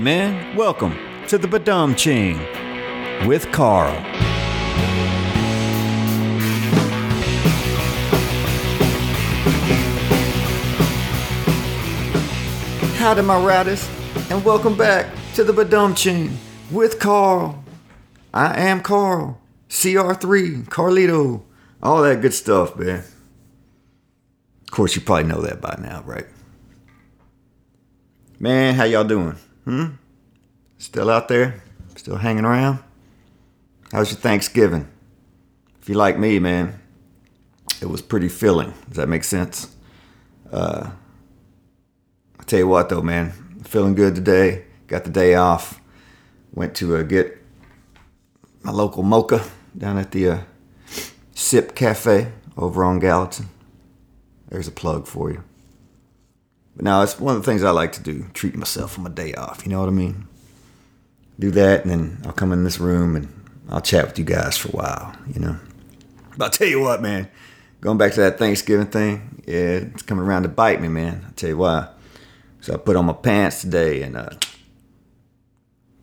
Man, welcome to the Badum Ching with Carl. Howdy, my riders, and welcome back to the Badum Ching with Carl. I am Carl, CR3, Carlito, all that good stuff, man. Of course, you probably know that by now, right? Man, how y'all doing? Hmm? Still out there? Still hanging around? How's your Thanksgiving? If you like me, man, it was pretty filling. Does that make sense? Uh, I tell you what, though, man, feeling good today. Got the day off. Went to uh, get my local mocha down at the uh, Sip Cafe over on Gallatin. There's a plug for you. But now it's one of the things I like to do, treat myself on my day off. You know what I mean? Do that, and then I'll come in this room and I'll chat with you guys for a while. You know. But I'll tell you what, man. Going back to that Thanksgiving thing, yeah, it's coming around to bite me, man. I'll tell you why. So I put on my pants today and uh,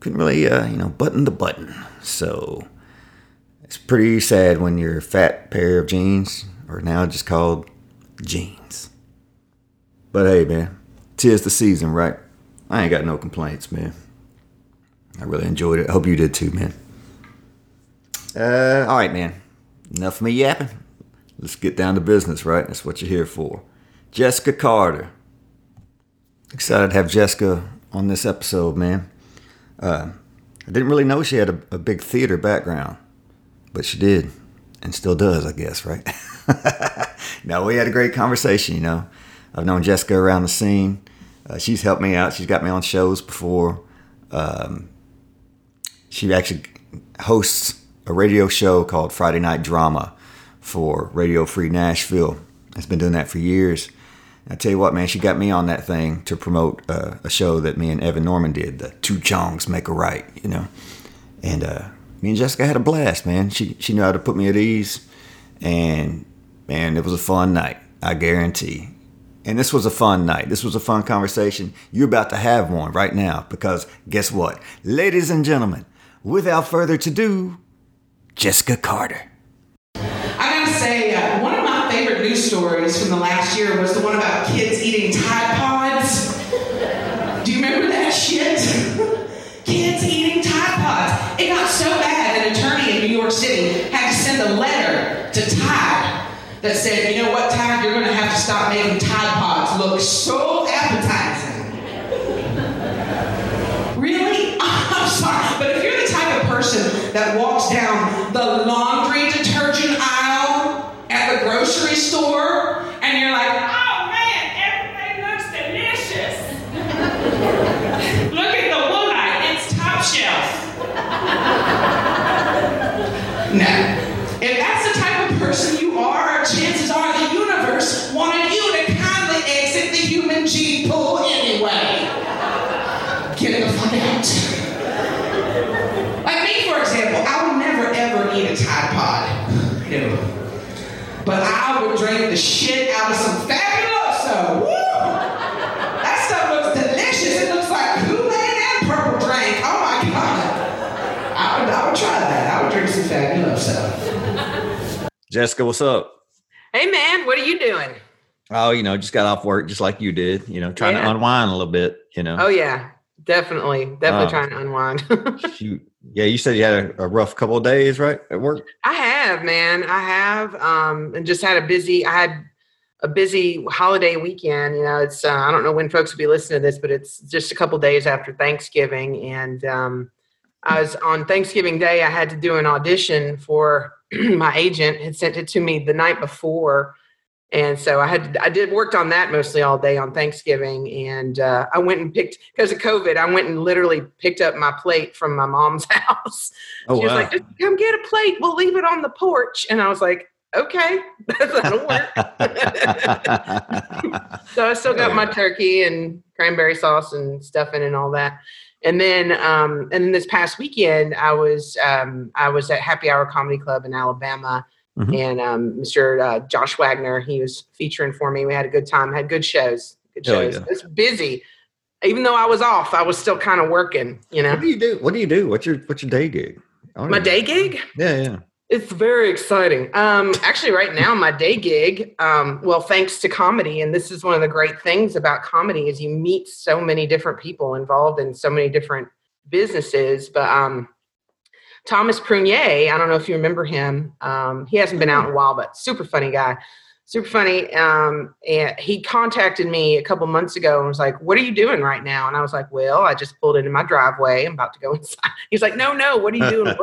couldn't really, uh, you know, button the button. So it's pretty sad when your fat pair of jeans are now just called jeans. But hey, man, tis the season, right? I ain't got no complaints, man. I really enjoyed it. I hope you did too, man. Uh, all right, man. Enough of me yapping. Let's get down to business, right? That's what you're here for. Jessica Carter. Excited to have Jessica on this episode, man. Uh, I didn't really know she had a, a big theater background, but she did, and still does, I guess, right? no, we had a great conversation, you know. I've known Jessica around the scene. Uh, she's helped me out. She's got me on shows before. Um, she actually hosts a radio show called Friday Night Drama for Radio Free Nashville. Has been doing that for years. And I tell you what, man, she got me on that thing to promote uh, a show that me and Evan Norman did, the Two Chongs Make a Right, you know. And uh, me and Jessica had a blast, man. She she knew how to put me at ease, and man, it was a fun night. I guarantee. And this was a fun night. This was a fun conversation. You're about to have one right now because guess what? Ladies and gentlemen, without further ado, Jessica Carter. I gotta say, uh, one of my favorite news stories from the last year was the one about kids eating Tide Pods. Do you remember that shit? kids eating Tide Pods. It got so bad, that an attorney in New York City had to send a letter to Tide that said, you know what, Tide, you're gonna have to stop making Tide Pods look so appetizing. really? I'm sorry, but if you're the type of person that walks down the laundry detergent aisle at the grocery store and you're like, ah, oh man, everything looks delicious. Look at the woolite, it's top shelf. no. If that's the type of person you are, chances are the universe wanted you to kindly exit the human gene pool anyway. Get the fuck out. Like me, for example, I would never ever eat a Tide Pod. No. But I would drink the shit out of some Fabuloso. Woo! That stuff looks delicious. It looks like Kool-Aid and purple drink. Oh my god. I would, I would try that. I would drink some Fabuloso. Jessica, what's up? Hey man, what are you doing? Oh, you know, just got off work just like you did, you know, trying to unwind a little bit, you know. Oh yeah, definitely, definitely Oh. trying to unwind. Shoot. Yeah, you said you had a, a rough couple of days, right? At work? I have, man, I have, um, and just had a busy. I had a busy holiday weekend. You know, it's uh, I don't know when folks will be listening to this, but it's just a couple days after Thanksgiving, and um, I was on Thanksgiving Day. I had to do an audition for my agent had sent it to me the night before. And so I had I did worked on that mostly all day on Thanksgiving, and uh, I went and picked because of COVID. I went and literally picked up my plate from my mom's house. Oh, she was wow. like, "Just "Come get a plate. We'll leave it on the porch." And I was like, "Okay, that'll work." so I still got my turkey and cranberry sauce and stuffing and all that. And then, um, and then this past weekend, I was um, I was at Happy Hour Comedy Club in Alabama, Mhm. and um, Mr. Uh, Josh Wagner he was featuring for me. We had a good time, had good shows, good Hell shows. yeah. It's busy. even though I was off, I was still kind of working. You know, What do you do? What do you do? What's your what's your day gig? My know. day gig. Yeah, yeah. It's very exciting. Um, actually, right now, my day gig, um, well, thanks to comedy, and this is one of the great things about comedy is you meet so many different people involved in so many different businesses. But um, Thomas Prunier, I don't know if you remember him. Um, he hasn't been out in a while, but super funny guy, super funny. Um, and he contacted me a couple months ago and was like, "What are you doing right now?" And I was like, "Well, I just pulled into my driveway. I'm about to go inside." He's like, "No, no, what are you doing?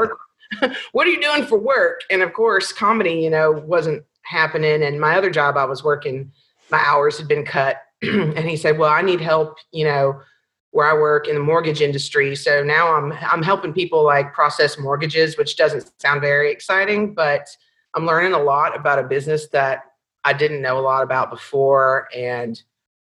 What are you doing for work? And of course, comedy, you know, wasn't happening. And my other job, I was working, my hours had been cut. and he said, Well, I need help, you know, where I work in the mortgage industry. So now I'm I'm helping people like process mortgages, which doesn't sound very exciting, but I'm learning a lot about a business that I didn't know a lot about before. And,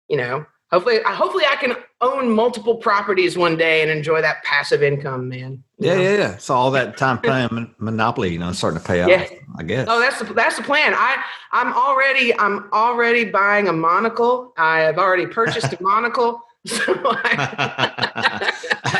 you know, hopefully hopefully I can own multiple properties one day and enjoy that passive income, man. Yeah, know? yeah, yeah. So all that time playing Monopoly, you know, starting to pay off. Yeah. I guess. Oh, that's the that's the plan. I I'm already I'm already buying a monocle. I have already purchased a monocle.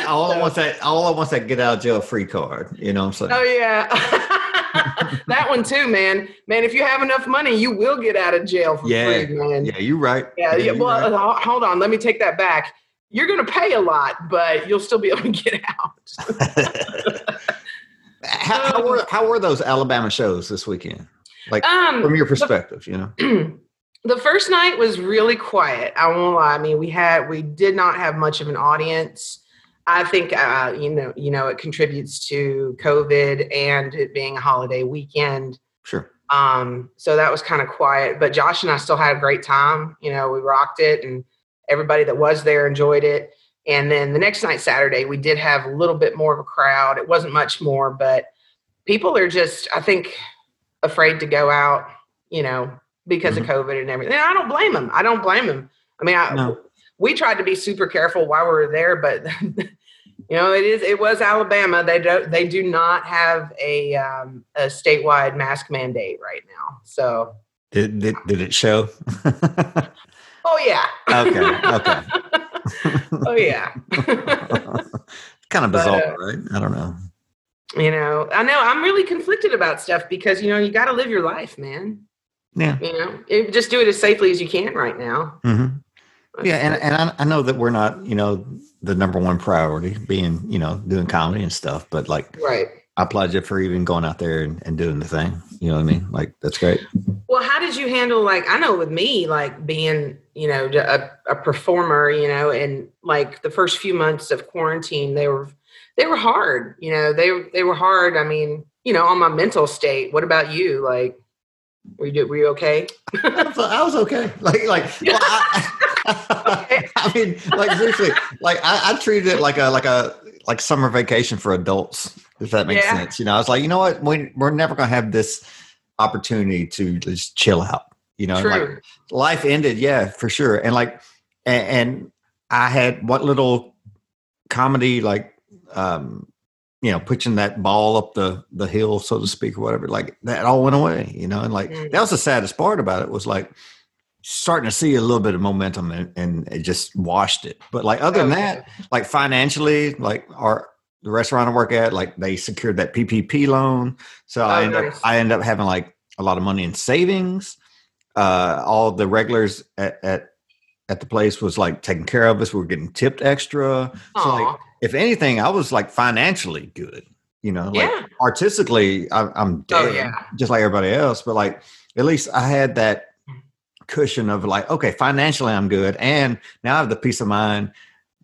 All I want that all I want that get out of jail free card. You know what I'm saying? oh yeah, that one too, man. Man, if you have enough money, you will get out of jail for Yeah. free, man. yeah, you're right. Yeah, yeah. you're Well, right. hold on. Let me take that back. You're going to pay a lot, but you'll still be able to get out. how, how were how were those Alabama shows this weekend? Like Um, from your perspective, you know. the first night was really quiet. I won't lie. I mean, we had we did not have much of an audience. I think uh, you know you know it contributes to COVID and it being a holiday weekend. Sure. Um, so that was kind of quiet. But Josh and I still had a great time. You know, we rocked it, and everybody that was there enjoyed it. And then the next night, Saturday, we did have a little bit more of a crowd. It wasn't much more, but people are just, I think, afraid to go out. You know, because of COVID and everything. And I don't blame them. I don't blame them. I mean, I, No. we tried to be super careful while we were there, but you know, it is it was Alabama. They don't they do not have a um, a statewide mask mandate right now. So, Did did, did it show? oh yeah, okay. Okay. oh yeah. kind of But, bizarre, uh, right? I don't know. you know, I know I'm really conflicted about stuff because you know you got to live your life, man. Yeah. You know, just do it as safely as you can right now. hmm Yeah, and and I, I know that we're not, you know, the number one priority being, you know, doing comedy and stuff, but like right. I applaud you for even going out there and, and doing the thing. You know what I mean? Like that's great. Well, how did you handle like I know with me like being you know a, a performer, you know, and like the first few months of quarantine, they were they were hard. You know, they they were hard. I mean, you know, on my mental state. What about you? Like, were you were you okay? I was, okay. Like like well, I, I mean, like seriously, like I, I treated it like a like a like summer vacation for adults. If that makes Yeah. sense, you know, I was like, you know what, we, we're never gonna have this opportunity to just chill out. You know, like life ended yeah for sure and like and, and i had what little comedy like um you know pushing that ball up the the hill so to speak or whatever like that all went away you know and like Mm. that was the saddest part about it was like starting to see a little bit of momentum and, and it just washed it. But like other than Oh, that like financially like our the restaurant i work at like they secured that ppp loan. So i Oh, end up i end up having like a lot of money in savings. Uh all the regulars at at, at the place was like taking care of us. We were getting tipped extra. So like. If anything i was like financially good you know like yeah. artistically I, i'm dead Oh, yeah. just like everybody else but like at least i had that cushion of like okay financially i'm good and now i have the peace of mind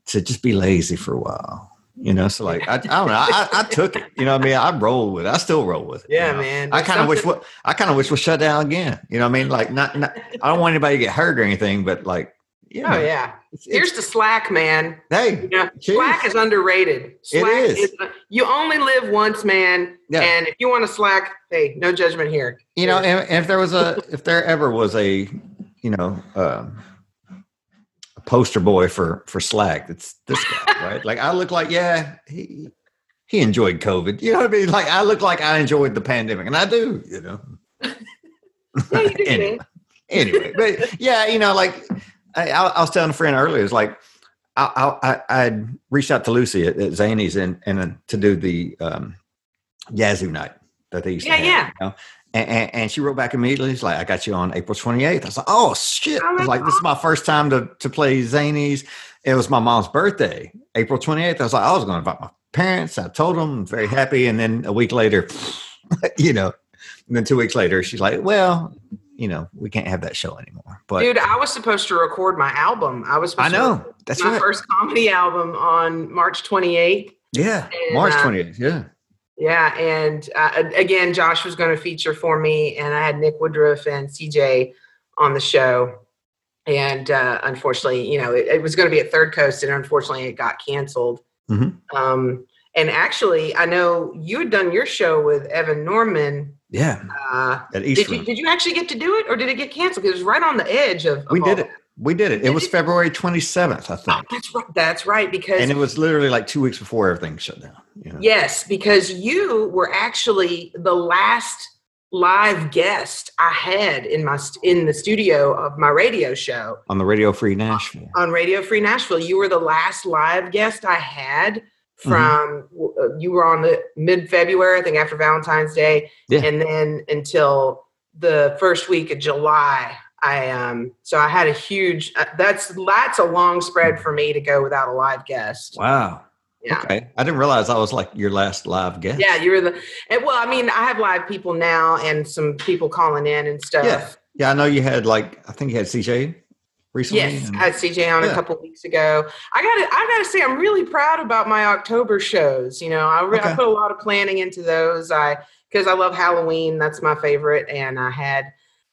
to just be lazy for a while you know so like i, I don't know I, I took it you know what i mean i roll with it i still roll with it you Yeah, know? man. I kind of wish what I kind of wish was shut down again. You know what I mean? Like not, not I don't want anybody to get hurt or anything, but like you know, Oh yeah. it's- Here's it's- the slack, man. hey, Yeah, Cheers. slack is underrated. Slack is. you only live once, man. Yeah. And if you want to slack, hey, no judgment here. you know, and, and if there was a if there ever was a you know um, a poster boy for for Slack, it's this guy, right? Like I look like yeah, he he enjoyed COVID. You know what I mean? Like I look like I enjoyed the pandemic, and I do. You know. Yeah, you do, anyway, anyway, but yeah, you know, like I, I was telling a friend earlier, it's like I, I I reached out to Lucy at, at Zany's and and uh, to do the um, Yazoo night that they used Yeah, to have, yeah. You know? and, and, and she wrote back immediately. She's like, "I got you on April 28th." I was like, "Oh shit!" Oh, I was like, "This is my first time to to play Zany's." It was my mom's birthday, April 28th. I was like, "I was going to invite my parents." I told them, I'm very happy, and then a week later, you know, and then two weeks later, she's like, "Well." You know, we can't have that show anymore. But Dude, I was supposed to record my album. I was I supposed to know that's my right. first comedy album on March 28th. Yeah, And, March uh, 28th. Yeah. Yeah, and uh, again, Josh was going to feature for me, and I had Nick Woodruff and CJ on the show. And uh, unfortunately, you know, it, it was going to be at Third Coast, and unfortunately, it got canceled. Mhm. Um, and actually, I know you had done your show with Evan Norman. Yeah. Uh, At East did you did you actually get to do it, or did it get canceled? Because it was right on the edge of. of We did it. We did it. It was February 27th, I Oh, think. that's right. That's right. Because And it was literally like two weeks before everything shut down. You know? Yes, because you were actually the last live guest I had in my st- in the studio of my radio show On the Radio Free Nashville. on Radio Free Nashville. You were the last live guest I had. From uh, you were on the mid February, I think after Valentine's Day, Yeah. and then until the first week of July. I um so I had a huge uh, that's that's a long spread for me to go without a live guest. Wow. Yeah. Okay. I didn't realize I was like your last live guest. Yeah, you were the. And, well, I mean, I have live people now and some people calling in and stuff. Yeah. Yeah. I know you had like, I think you had CJ recently. Yes, I had CJ on Yeah. a couple weeks ago. I got to I got to say, I'm really proud about my October shows. You know, I, re- I put a lot of planning into those. I because I love Halloween. That's my favorite. And I had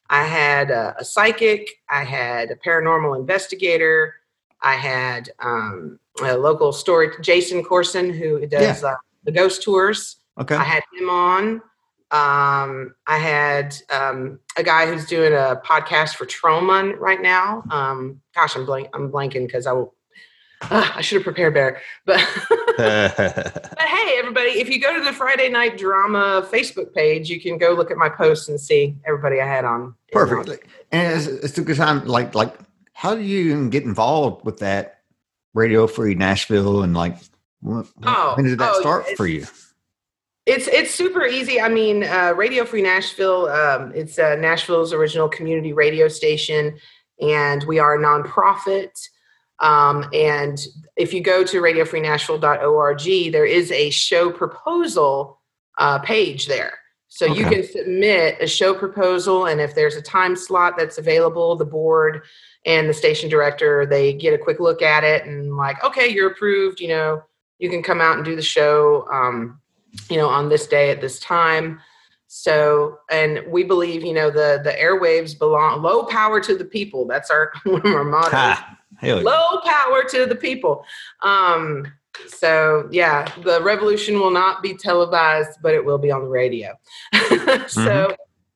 I had a, a psychic. I had a paranormal investigator. I had um, a local story, Jason Corson, who does uh, the ghost tours. okay. I had him on. Um, I had um, a guy who's doing a podcast for Trauma right now. Um, gosh, I'm blank. I'm blanking because I will. Uh, I should have prepared better. But but hey, everybody, if you go to the Friday Night Drama Facebook page, you can go look at my posts and see everybody I had on. Perfectly. And it's, it's a good time. Like, like, how do you even get involved with that Radio Free Nashville and like, what, Oh, when did that oh, start for you? It's it's super easy. I mean, uh, Radio Free Nashville. Um, it's uh, Nashville's original community radio station, and we are a nonprofit. Um, and if you go to radiofreenashville.org, there is a show proposal uh, page there. So you can submit a show proposal, and if there's a time slot that's available, the board and the station director they get a quick look at it and like, okay, you're approved. You know, you can come out and do the show. Um, you know, on this day at this time. So, and we believe, you know, the the airwaves belong low power to the people. That's our one of our mottos. Ha. Low power to the people. Um, so yeah, the revolution will not be televised, but it will be on the radio. so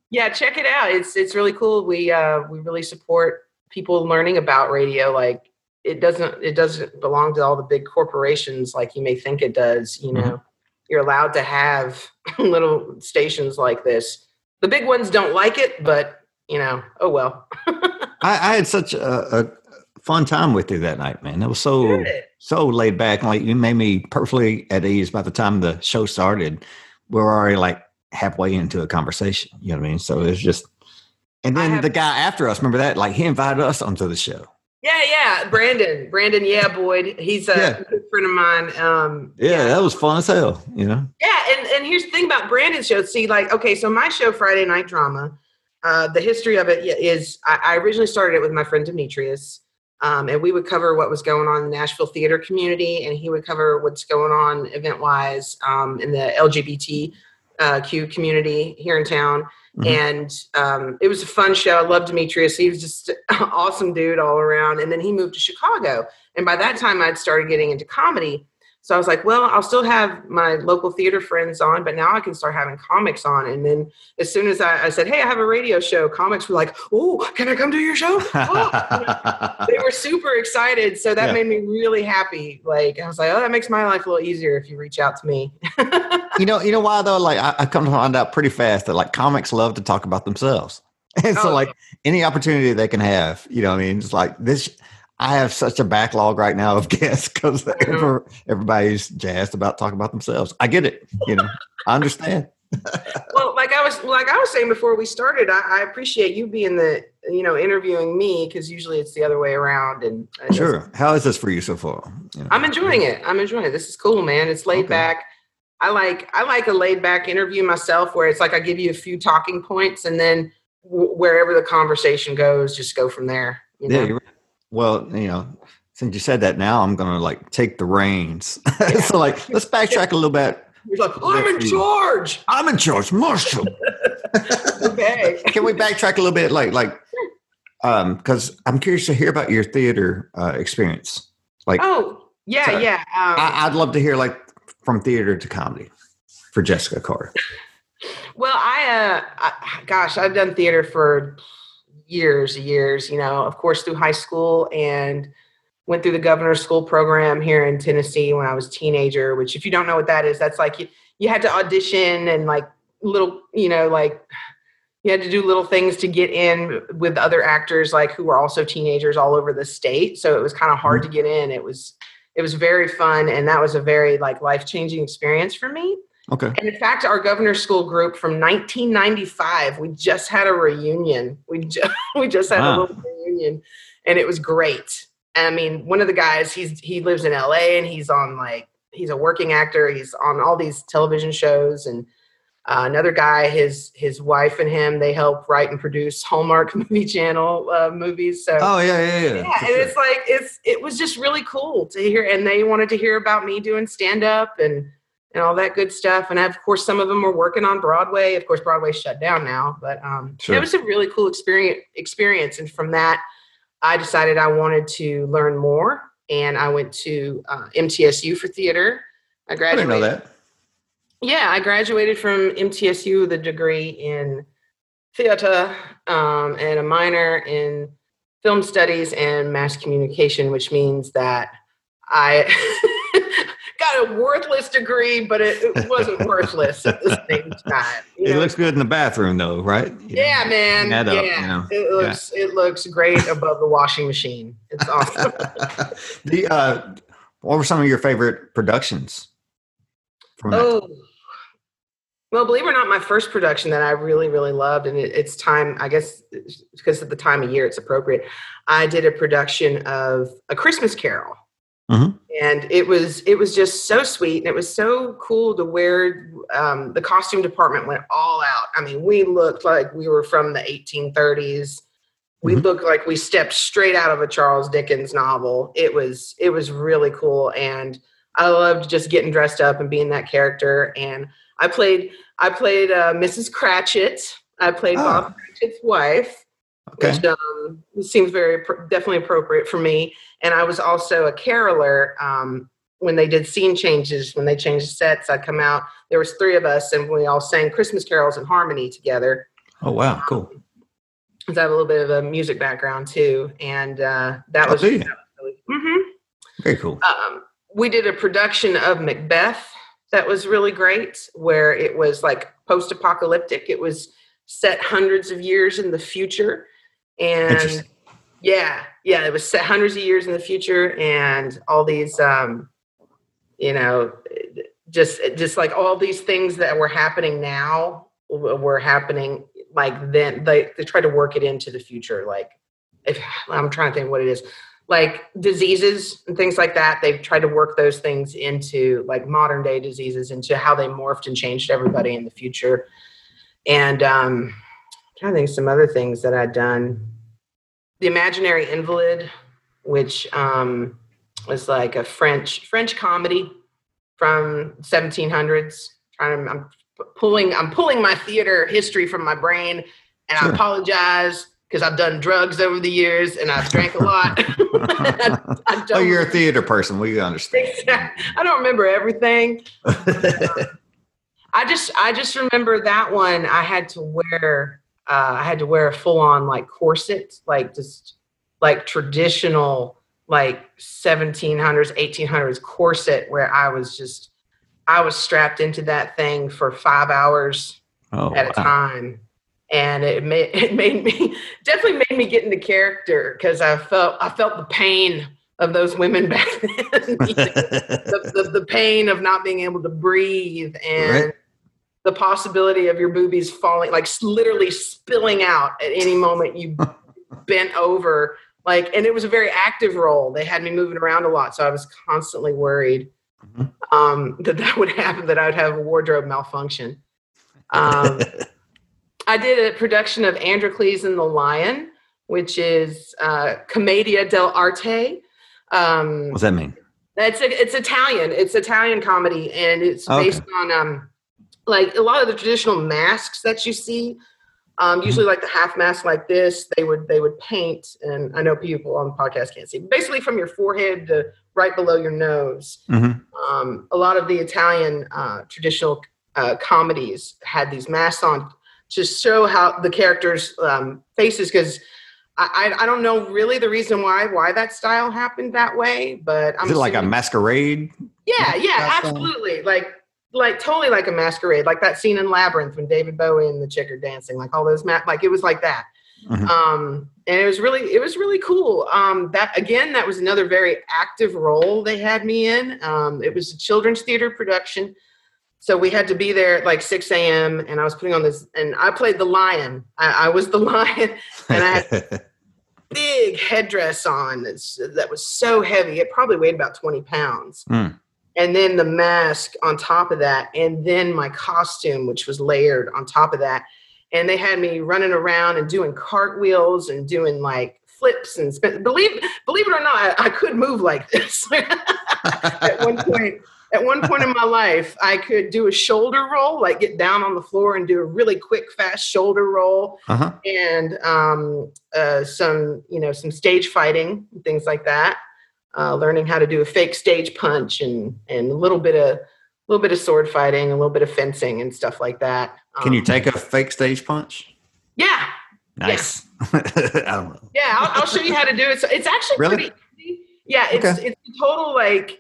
yeah, check it out. It's it's really cool. We uh we really support people learning about radio. Like it doesn't it doesn't belong to all the big corporations like you may think it does, you know. You're allowed to have little stations like this. The big ones don't like it, but you know, oh well. I, I had such a, a fun time with you that night, man. It was so Good. so laid back. and Like you made me perfectly at ease by the time the show started. We are already like halfway into a conversation. You know what I mean? So it was just and then have- the guy after us, remember that? Like he invited us onto the show. Yeah, yeah. Brandon. Brandon, yeah, Boyd. He's a Yeah. good friend of mine. Um Yeah, that was fun as hell, you know? Yeah, and, and here's the thing about Brandon's show. See, like, okay, so my show, Friday Night Drama, uh, the history of it is I, I originally started it with my friend Demetrius, um, and we would cover what was going on in the Nashville theater community, and he would cover what's going on event wise um, in the LGBT uh, community here in town. Mhm. And um, it was a fun show. I love Demetrius. He was just an awesome dude all around. And then he moved to Chicago. And by that time, I'd started getting into comedy. So I was like, well, I'll still have my local theater friends on, but now I can start having comics on. And then as soon as I, I said, hey, I have a radio show, comics were like, oh, can I come to your show? Oh. they were super excited. So that Yeah. made me really happy. Like, I was like, oh, that makes my life a little easier if you reach out to me. you know, you know why though? Like I, I come to find out pretty fast that like comics love to talk about themselves. And so Oh, like any opportunity they can have, you know, what I mean, it's like this I have such a backlog right now of guests because everybody's jazzed about talking about themselves. I get it. You know, I understand. well, like I was like I was saying before we started, I, I appreciate you being the you know interviewing me because usually it's the other way around. And sure, how is this for you so far? You know? I'm enjoying it. I'm enjoying it. This is cool, man. It's laid okay. back. I like I like a laid back interview myself where it's like I give you a few talking points and then w- wherever the conversation goes, just go from there. You know? Yeah. Well, you know, since you said that, now I'm gonna like take the reins. Yeah. so like, let's backtrack a little bit. You're like, I'm in charge. I'm in charge, Marshall. okay. Can we backtrack a little bit, like like, um, because I'm curious to hear about your theater uh, experience. Like, oh yeah, so yeah. Um, I, I'd love to hear like from theater to comedy for Jessica Carter. Well, I, uh, I, gosh, I've done theater for years, years. You know, of course, through high school and went through the governor's school program here in Tennessee when I was a teenager. Which, if you don't know what that is, that's like you, you had to audition and like little, you know, like you had to do little things to get in with other actors like who were also teenagers all over the state. So it was kind of hard mm-hmm. to get in. It was it was very fun and that was a very like life changing experience for me. Okay. And in fact, our governor's school group from 1995, we just had a reunion. We just we just had wow. a little reunion, and it was great. I mean, one of the guys, he's he lives in LA, and he's on like he's a working actor. He's on all these television shows, and uh, another guy, his his wife and him, they help write and produce Hallmark Movie Channel uh, movies. So oh yeah, yeah, yeah. Yeah, and sure. it's like it's it was just really cool to hear, and they wanted to hear about me doing stand up and and all that good stuff. And of course, some of them were working on Broadway. Of course, Broadway's shut down now, but um, sure. it was a really cool experience. Experience, and from that, I decided I wanted to learn more, and I went to uh, MTSU for theater. I graduated. I didn't know that. Yeah, I graduated from MTSU with a degree in theater um, and a minor in film studies and mass communication, which means that I got a worthless degree, but it, it wasn't worthless at the same time. It know? looks good in the bathroom, though, right? You yeah, know, man. yeah, up, you know. it looks yeah. it looks great above the washing machine. It's awesome. the uh, what were some of your favorite productions? oh. Well, believe it or not, my first production that I really, really loved, and it, it's time, I guess, because of the time of year, it's appropriate. I did a production of A Christmas Carol Mm-hmm. And it was it was just so sweet, and it was so cool to wear. Um, the costume department went all out. I mean, we looked like we were from the 1830s. We mm-hmm. looked like we stepped straight out of a Charles Dickens novel. It was it was really cool, and I loved just getting dressed up and being that character. And I played I played uh, Mrs. Cratchit. I played oh. Bob Cratchit's wife okay. which um, seems very definitely appropriate for me. And I was also a caroler um, when they did scene changes. When they changed sets, I'd come out. There was three of us, and we all sang Christmas carols in harmony together. Oh wow, cool! Um, I have a little bit of a music background too, and uh, that, was, that was really, mm-hmm. very cool. Um, we did a production of Macbeth that was really great, where it was like post-apocalyptic. It was set hundreds of years in the future and yeah yeah it was set hundreds of years in the future and all these um you know just just like all these things that were happening now were happening like then they they try to work it into the future like if i'm trying to think what it is like diseases and things like that they've tried to work those things into like modern day diseases into how they morphed and changed everybody in the future. And um trying to think some other things that I'd done. The Imaginary Invalid, which um, was like a French French comedy from 1700s. Trying, to I'm pulling I'm pulling my theater history from my brain, and. I apologize because I've done drugs over the years and I've drank a lot. I, I oh, you're a theater person. We understand. I don't remember everything. I just I just remember that one. I had to wear uh, I had to wear a full on like corset, like just like traditional like 1700s, 1800s corset where I was just, I was strapped into that thing for five hours oh, at wow. a time. and it made it made me definitely made me get into character because I felt I felt the pain of those women back then, the, the, the, pain of not being able to breathe and. Right. The possibility of your boobies falling, like literally spilling out at any moment you bent over. Like and it was a very active role. They had me moving around a lot so i was constantly worried mm-hmm. um, that that would happen that i would have a wardrobe malfunction. Um, i did a production of androcles and the lion which is uh, commedia dell'arte. Um, what's that mean? it's it's italian. It's italian comedy and it's based on um, like a lot of the traditional masks that you see um, mm-hmm. usually, like the half mask like this, they would they would paint, and I know people on the podcast can't see. Basically, from your forehead to right below your nose. Mm-hmm. Um, a lot of the Italian uh, traditional uh, comedies had these masks on to show how the characters' um, faces. Because I, I, I don't know really the reason why why that style happened that way, but I'm is it like a masquerade? Yeah, yeah, absolutely. Like like totally like a masquerade, like that scene in Labyrinth when David Bowie and the chick are dancing, like all those ma- like it was like that. Mm-hmm. Um, and it was really it was really cool. Um, that again, that was another very active role they had me in. Um, it was a children's theater production, so we had to be there at like 6 a.m. and I was putting on this, and I played the lion. I, I was the lion, and I had big headdress on that was so heavy. It probably weighed about 20 pounds. Mm and then the mask on top of that, and then my costume, which was layered on top of that. And they had me running around and doing cartwheels and doing like flips and spin. Believe believe it or not, I, I could move like this. at one point, at one point in my life, I could do a shoulder roll, like get down on the floor and do a really quick, fast shoulder roll, uh-huh. and um, uh, some you know some stage fighting things like that uh, learning how to do a fake stage punch and and a little bit of a little bit of sword fighting, a little bit of fencing and stuff like that. Can you um, take a fake stage punch? Yeah. Nice. Yeah. I don't know. Yeah, I'll, I'll, show you how to do it. So it's actually really? pretty easy. Yeah, it's okay. it's total like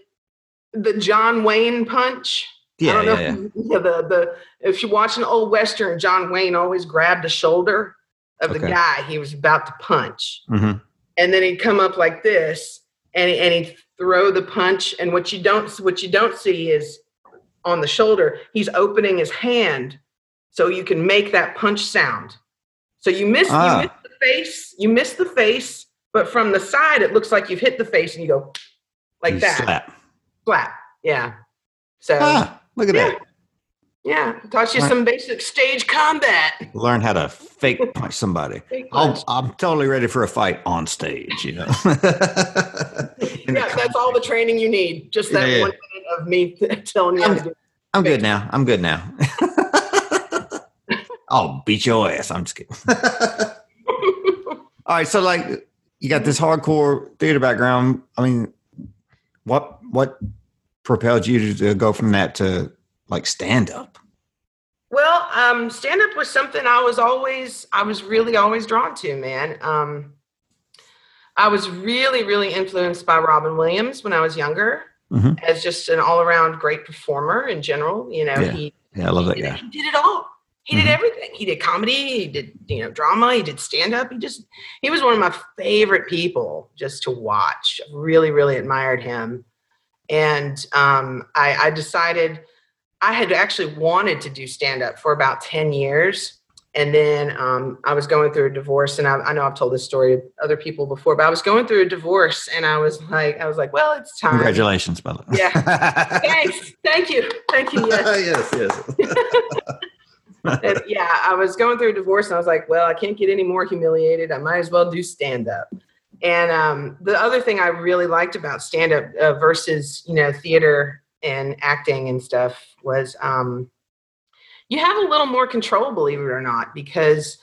the John Wayne punch. Yeah, yeah, yeah. yeah. The the if you watch an old western, John Wayne always grabbed the shoulder of okay. the guy he was about to punch, mm-hmm. and then he'd come up like this, and and he'd throw the punch. And what you don't what you don't see is on the shoulder, he's opening his hand so you can make that punch sound. So you miss ah. you miss the face, you miss the face, but from the side it looks like you've hit the face and you go like you that. Slap. Slap. Yeah. So ah, look at yeah. that. Yeah, taught you some basic stage combat. Learn how to fake punch somebody. Fake punch. I'm totally ready for a fight on stage. You know. yeah, that's all the training you need. Just that yeah, yeah. one minute of me telling you. I'm, I'm good now. I'm good now. I'll beat your ass. I'm just kidding. all right, so like you got this hardcore theater background. I mean, what what propelled you to go from that to like stand up? Well, um, stand up was something I was always, I was really always drawn to, man. Um, I was really, really influenced by Robin Williams when I was younger, mm-hmm. as just an all around great performer in general. You know, yeah. he, yeah, I love that he guy. He did it all. He mm-hmm. did everything. He did comedy. He did, you know, drama. He did stand up. He just, he was one of my favorite people just to watch. Really, really admired him. And um, I, I decided I had actually wanted to do stand up for about 10 years. And then um, I was going through a divorce, and I, I, know I've told this story to other people before, but I was going through a divorce, and I was like, I was like, well, it's time. Congratulations, by the way. Yeah. Thanks. Thank you. Thank you. Yes. yes. Yes. yeah, I was going through a divorce, and I was like, well, I can't get any more humiliated. I might as well do stand up. And um, the other thing I really liked about stand up uh, versus you know theater and acting and stuff was um, you have a little more control, believe it or not, because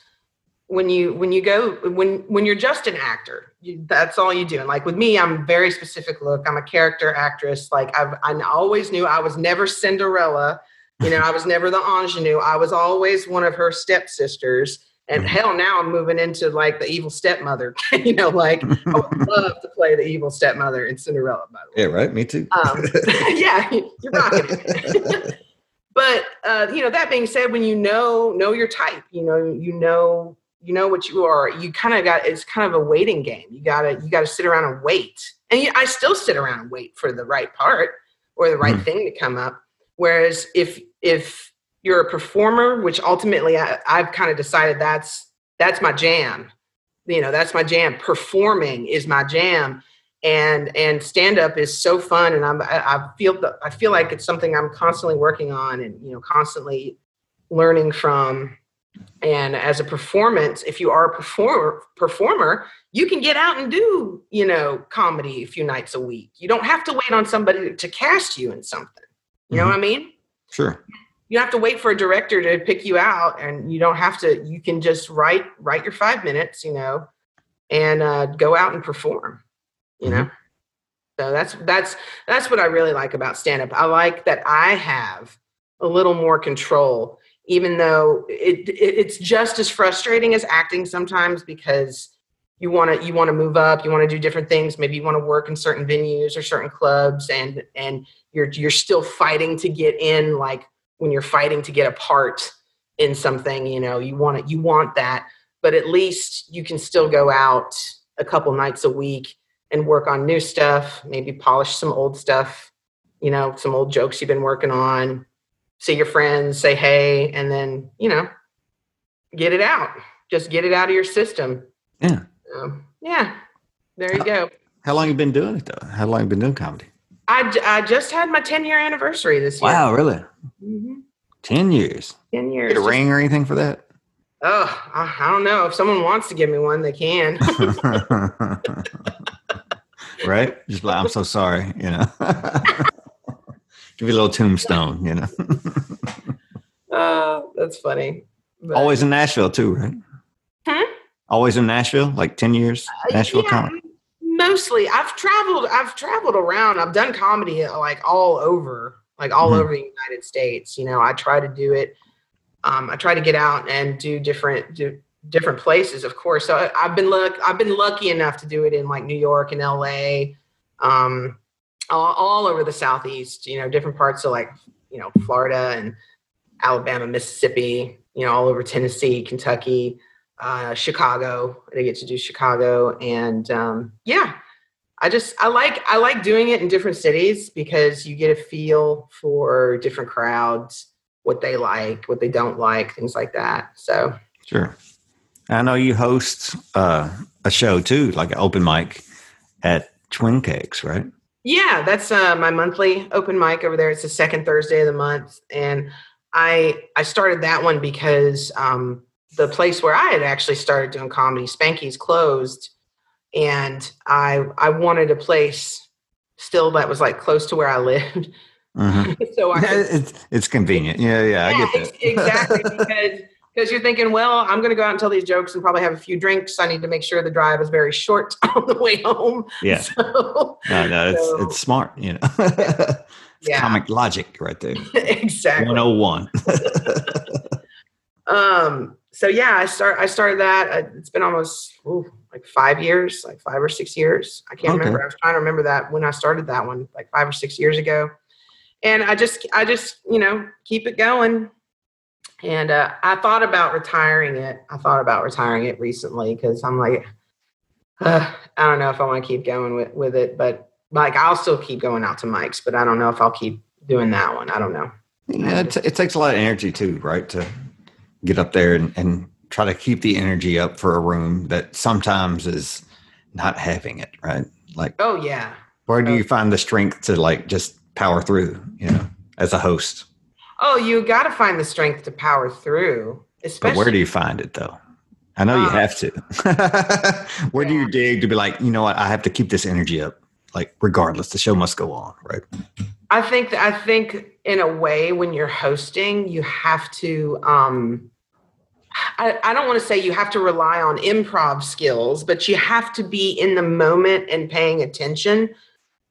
when you when you go when when you're just an actor, you, that's all you do. And like with me, I'm very specific look. I'm a character actress. Like I've I always knew I was never Cinderella. You know, I was never the ingenue. I was always one of her stepsisters. And mm-hmm. hell, now I'm moving into like the evil stepmother. you know, like I would love to play the evil stepmother in Cinderella. By the way, yeah, right. Me too. Um, yeah, you're rocking it. but uh, you know that being said when you know know your type you know you know you know what you are you kind of got it's kind of a waiting game you gotta you gotta sit around and wait and you, i still sit around and wait for the right part or the right Mhm. thing to come up whereas if if you're a performer which ultimately I, i've kind of decided that's that's my jam. You know that's my jam. Performing is my jam. And and stand up is so fun and i'm i, I feel the, i feel like it's something i'm constantly working on and you know constantly learning from. And as a performance if you are a performer performer you can get out and do you know comedy a few nights a week. You don't have to wait on somebody to cast you in something. You know mm-hmm. what i mean? Sure. You don't have to wait for a director to pick you out and you don't have to you can just write write your five minutes you know and uh, go out and perform you know? So that's that's that's what i really like about stand up i like that i have a little more control even though it, it it's just as frustrating as acting sometimes because you want to you want to move up you want to do different things. Maybe you want to work in certain venues or certain clubs and and you're you're still fighting to get in like when you're fighting to get a part in something you know you want it you want that but at least you can still go out a couple nights a week and work on new stuff maybe polish some old stuff you know some old jokes you've been working on see your friends say hey and then you know get it out just get it out of your system Yeah. so, yeah there you go How long you been doing it though? How long you been doing comedy? I, I just had my 10 year anniversary this year Wow, really? hmm Ten years. 10 years Get a Just- ring or anything for that? oh I, I don't know if someone wants to give me one they can right? Just like I'm so sorry, you know. Give you a little tombstone, you know. oh that's funny But- Always in Nashville too, right? Huh? Always in Nashville, like ten years. Nashville Uh, yeah, comedy. Mostly i've traveled i've traveled around i've done comedy like all over like all Mhm. over the united states you know i try to do it um, i try to get out and do different do different places of course so I, i've been luck i've been lucky enough to do it in like new york and la um, all, all over the southeast you know different parts of like you know florida and alabama mississippi you know all over tennessee kentucky uh, Chicago. I get to do Chicago, and um, yeah, I just I like I like doing it in different cities because you get a feel for different crowds, what they like, what they don't like, things like that. So Sure. I know you host uh, a show too, like an open mic at Twin Cakes, right? yeah, that's uh, my monthly open mic over there. It's the second Thursday of the month, and I I started that one because um, the place where I had actually started doing comedy, Spanky's, closed, and I I wanted a place still that was like close to where I lived, Mhm. so I could it's, it's convenient. Yeah, yeah, I get that. exactly because because you're thinking, well, I'm going to go out and tell these jokes and probably have a few drinks. I need to make sure the drive is very short on the way home. Yeah. So, No, no, it's it's smart, you know. it's Yeah. comic logic right there. exactly. 101. Um. So yeah, I start. I started that. Uh, It's been almost ooh, like five years, like five or six years. I can't Okay. remember. I was trying to remember that when I started that one, like five or six years ago. And I just, I just, you know, keep it going. And uh, I thought about retiring it. I thought about retiring it recently because I'm like, uh, I don't know if I want to keep going with, with it, but like I'll still keep going out to mics, but I don't know if I'll keep doing that one. I don't know. Yeah, it, it takes a lot of energy too, right? To get up there and, and try to keep the energy up for a room that sometimes is not having it, right? Like, Oh yeah. where do you find the strength to like just power through, you know, as a host? Oh, you got to find the strength to power through, But where do you find it though? I know you Uh, have to. where do you dig to be like, you know what, I have to keep this energy up, like regardless, the show must go on, right? I think that I think in a way when you're hosting, you have to. Um, I, I don't want to say you have to rely on improv skills, but you have to be in the moment and paying attention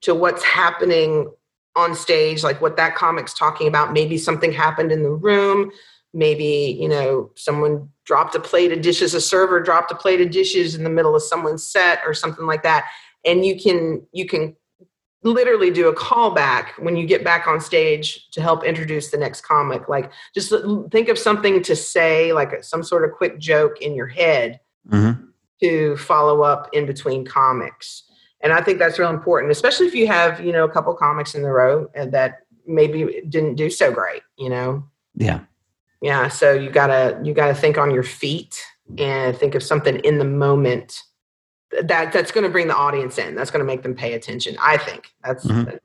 to what's happening on stage, like what that comic's talking about. Maybe something happened in the room. Maybe you know someone dropped a plate of dishes. A server dropped a plate of dishes in the middle of someone's set or something like that, and you can you can literally do a callback when you get back on stage to help introduce the next comic. Like just think of something to say, like some sort of quick joke in your head Mm-hmm. to follow up in between comics. And I think that's real important, especially if you have, you know, a couple comics in the row and that maybe didn't do so great, you know. Yeah. Yeah, so you gotta you gotta think on your feet and think of something in the moment that that's going to bring the audience in. That's going to make them pay attention. I think that's Mhm.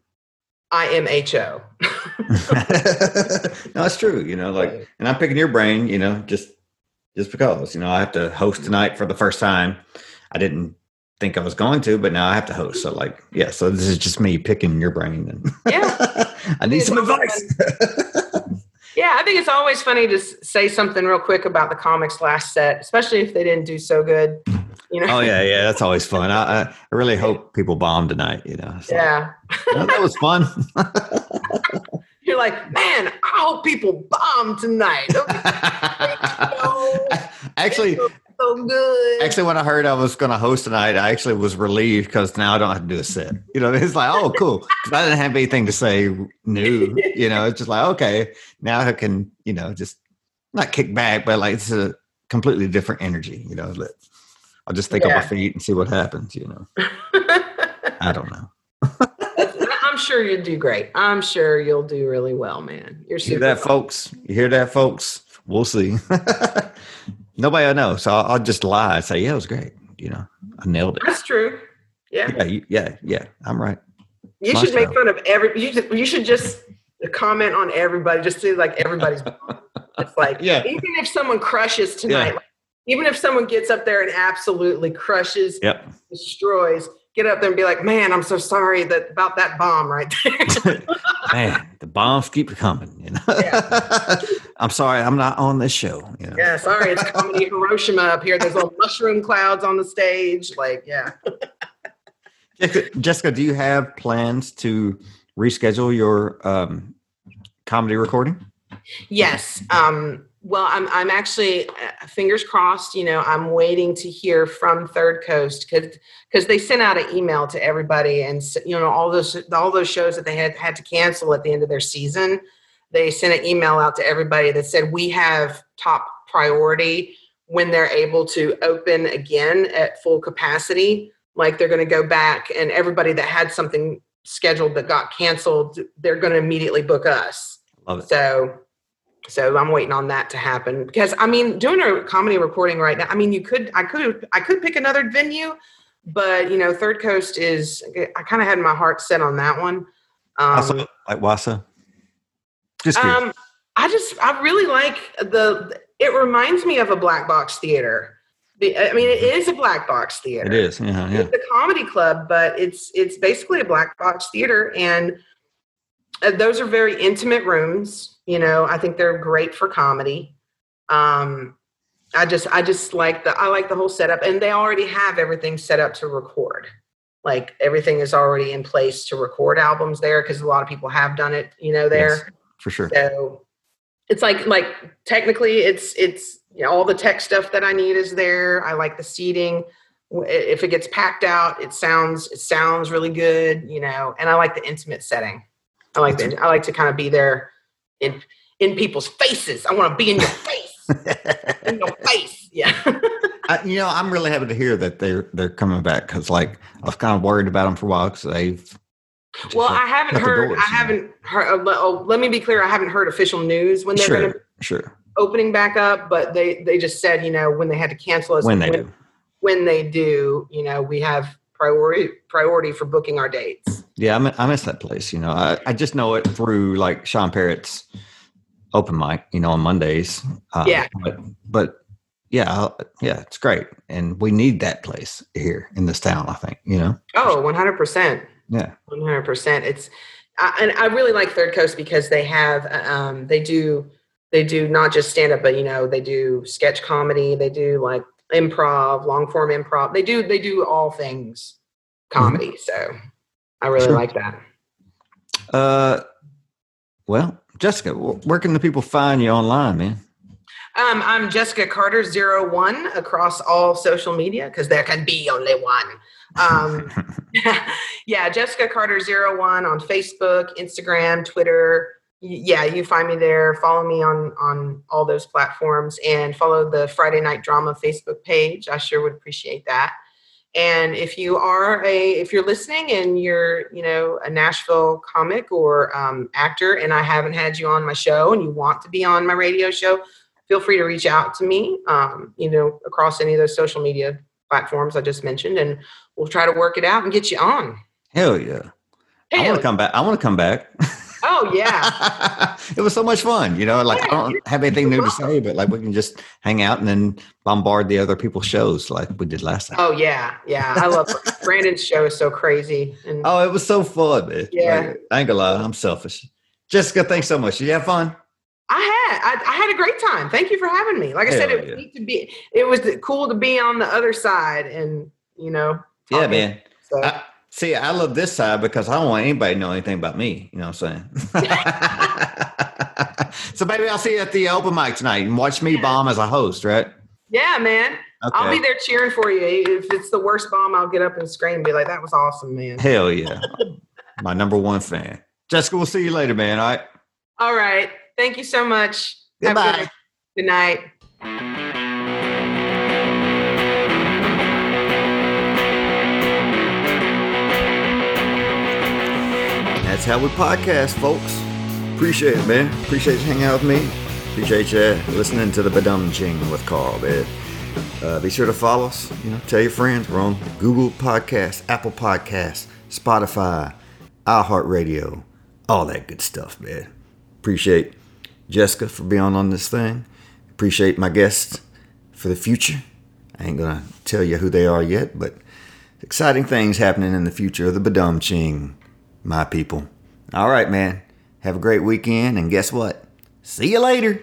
I M H O. no, it's true. You know, like, and I'm picking your brain. You know, just just because you know I have to host tonight for the first time. I didn't think I was going to, but now I have to host. So, like, yeah. So this is just me picking your brain, and Yeah. I need some advice. Yeah, I think it's always funny to say something real quick about the comics last set, especially if they didn't do so good. You know. oh yeah, yeah. That's always fun. I, I really hope people bomb tonight. You know. So, Yeah. well, that was fun. You're like, man, I hope people bomb tonight. Actually, so good. Actually, when I heard I was going to host tonight, I actually was relieved because now I don't have to do a set. You know, it's like, oh, cool. 'Cause I didn't have anything to say new. You know, it's just like, okay, now I can, you know, just not kick back, but like it's a completely different energy. You know, I'll just think on my feet and see what happens. You know, I don't know. I'm sure you'll do great. I'm sure you'll do really well, man. You're You hear super. that, folks? You hear that, folks? We'll see. Nobody will know, so I'll, I'll just lie and say, yeah, it was great. You know, I nailed it. That's true. Yeah. Yeah, you, yeah, yeah. I'm right. You My should make fun of every. You should, you should just comment on everybody. Just do like everybody's. it's like Yeah. even if someone crushes tonight, Yeah. like, even if someone gets up there and absolutely crushes, Yep. destroys, get up there and be like, "Man, I'm so sorry that about that bomb right there." Man, the bombs keep coming. You know, I'm sorry, I'm not on this show. You know, yeah, sorry, it's comedy Hiroshima up here. There's little mushroom clouds on the stage. Like, yeah. Jessica, Jessica, do you have plans to reschedule your um, comedy recording? Yes. Um, well, I'm I'm actually uh, fingers crossed. You know, I'm waiting to hear from Third Coast because because they sent out an email to everybody, and you know all those all those shows that they had had to cancel at the end of their season. They sent an email out to everybody that said we have top priority when they're able to open again at full capacity. Like they're going to go back, and everybody that had something scheduled that got canceled, they're going to immediately book us. Love it. So, so I'm waiting on that to happen because I mean, doing a comedy recording right now. I mean, you could, I could, I could pick another venue, but you know, Third Coast is. I kind of had my heart set on that one. Um, Also, like Wassa. Just curious. um, I just, I really like the. It reminds me of a black box theater. I mean, it is a black box theater. it is. Yeah, yeah. It's a comedy club, but it's it's basically a black box theater, and those are very intimate rooms. You know, I think they're great for comedy. Um, I just I just like the I like the whole setup, and they already have everything set up to record. Like everything is already in place to record albums there because a lot of people have done it. You know, there. Yes, for sure. So it's like like technically it's it's you know, all the tech stuff that I need is there. I like the seating. If it gets packed out, it sounds it sounds really good, you know. And I like the intimate setting. I like the, I like to kind of be there in in people's faces. I want to be in your face, in your face. Yeah. I, you know, I'm really happy to hear that they're they're coming back because, like, I was kind of worried about them for a while because they've. well, I haven't heard. doors, I haven't heard. Uh, oh, let me be clear. I haven't heard official news when they're going to sure, sure. opening back up, but they they just said you know when they had to cancel us When they do. when they do, you know, we have priority priority for booking our dates. Yeah, I, I miss that place. You know, I, I just know it through like Sean Parrott's open mic, you know, on Mondays. Uh, Yeah. But, but yeah, I'll- yeah, it's great. And we need that place here in this town, I think, you know? Oh, 100%. Yeah. 100%. It's I, and I really like Third Coast because they have um they do they do not just stand up but you know, they do sketch comedy, they do like improv, long form improv. They do they do all things comedy. So I really Sure. like that. Uh, well, Jessica, where can the people find you online, man? Um, I'm Jessica Carter zero one across all social media because there can be only one. Um, yeah, Jessica Carter zero one on Facebook, Instagram, Twitter. Yeah, you find me there. Follow me on on all those platforms and follow the Friday Night Drama Facebook page. I sure would appreciate that. And if you are a if you're listening and you're you know a Nashville comic or um, actor, and I haven't had you on my show, and you want to be on my radio show, feel free to reach out to me. Um, you know across any of those social media platforms I just mentioned, and we'll try to work it out and get you on. Hell yeah. I want to come back. I want to come back. oh yeah, it was so much fun. You know, like I don't have anything new to say, but like we can just hang out and then bombard the other people's shows like we did last time. oh yeah, yeah. I love Brandon's show is so crazy, and Oh, it was so fun, man. Yeah. Like, I ain't gonna lie, I'm selfish. Jessica, thanks so much. Did you have fun? I had I, I had a great time. Thank you for having me. Like I said, it was yeah. neat to be. It was cool to be on the other side, and you know. Yeah, man. So, I, see, I love this side because I don't want anybody to know anything about me. You know what I'm saying? so, maybe I'll see you at the open mic tonight and watch me bomb as a host, right? yeah, man. Okay. I'll be there cheering for you. If it's the worst bomb, I'll get up and scream and be like, "That was awesome, man." Hell yeah. My number one fan. Jessica, we'll see you later, man. All right. All right. Thank you so much. Have a Goodbye. Good, good night. That's how we podcast, folks. Appreciate it, man. Appreciate you hanging out with me. Appreciate you listening to the Badum Ching with Carl, man. Uh, be sure to follow us. You know, tell your friends. We're on Google Podcasts, Apple Podcasts, Spotify, iHeartRadio, all that good stuff, man. Appreciate Jessica for being on this thing. Appreciate my guests for the future. I ain't gonna tell you who they are yet, but exciting things happening in the future of the Badum Ching, my people. All right, man. Have a great weekend, and guess what? See you later.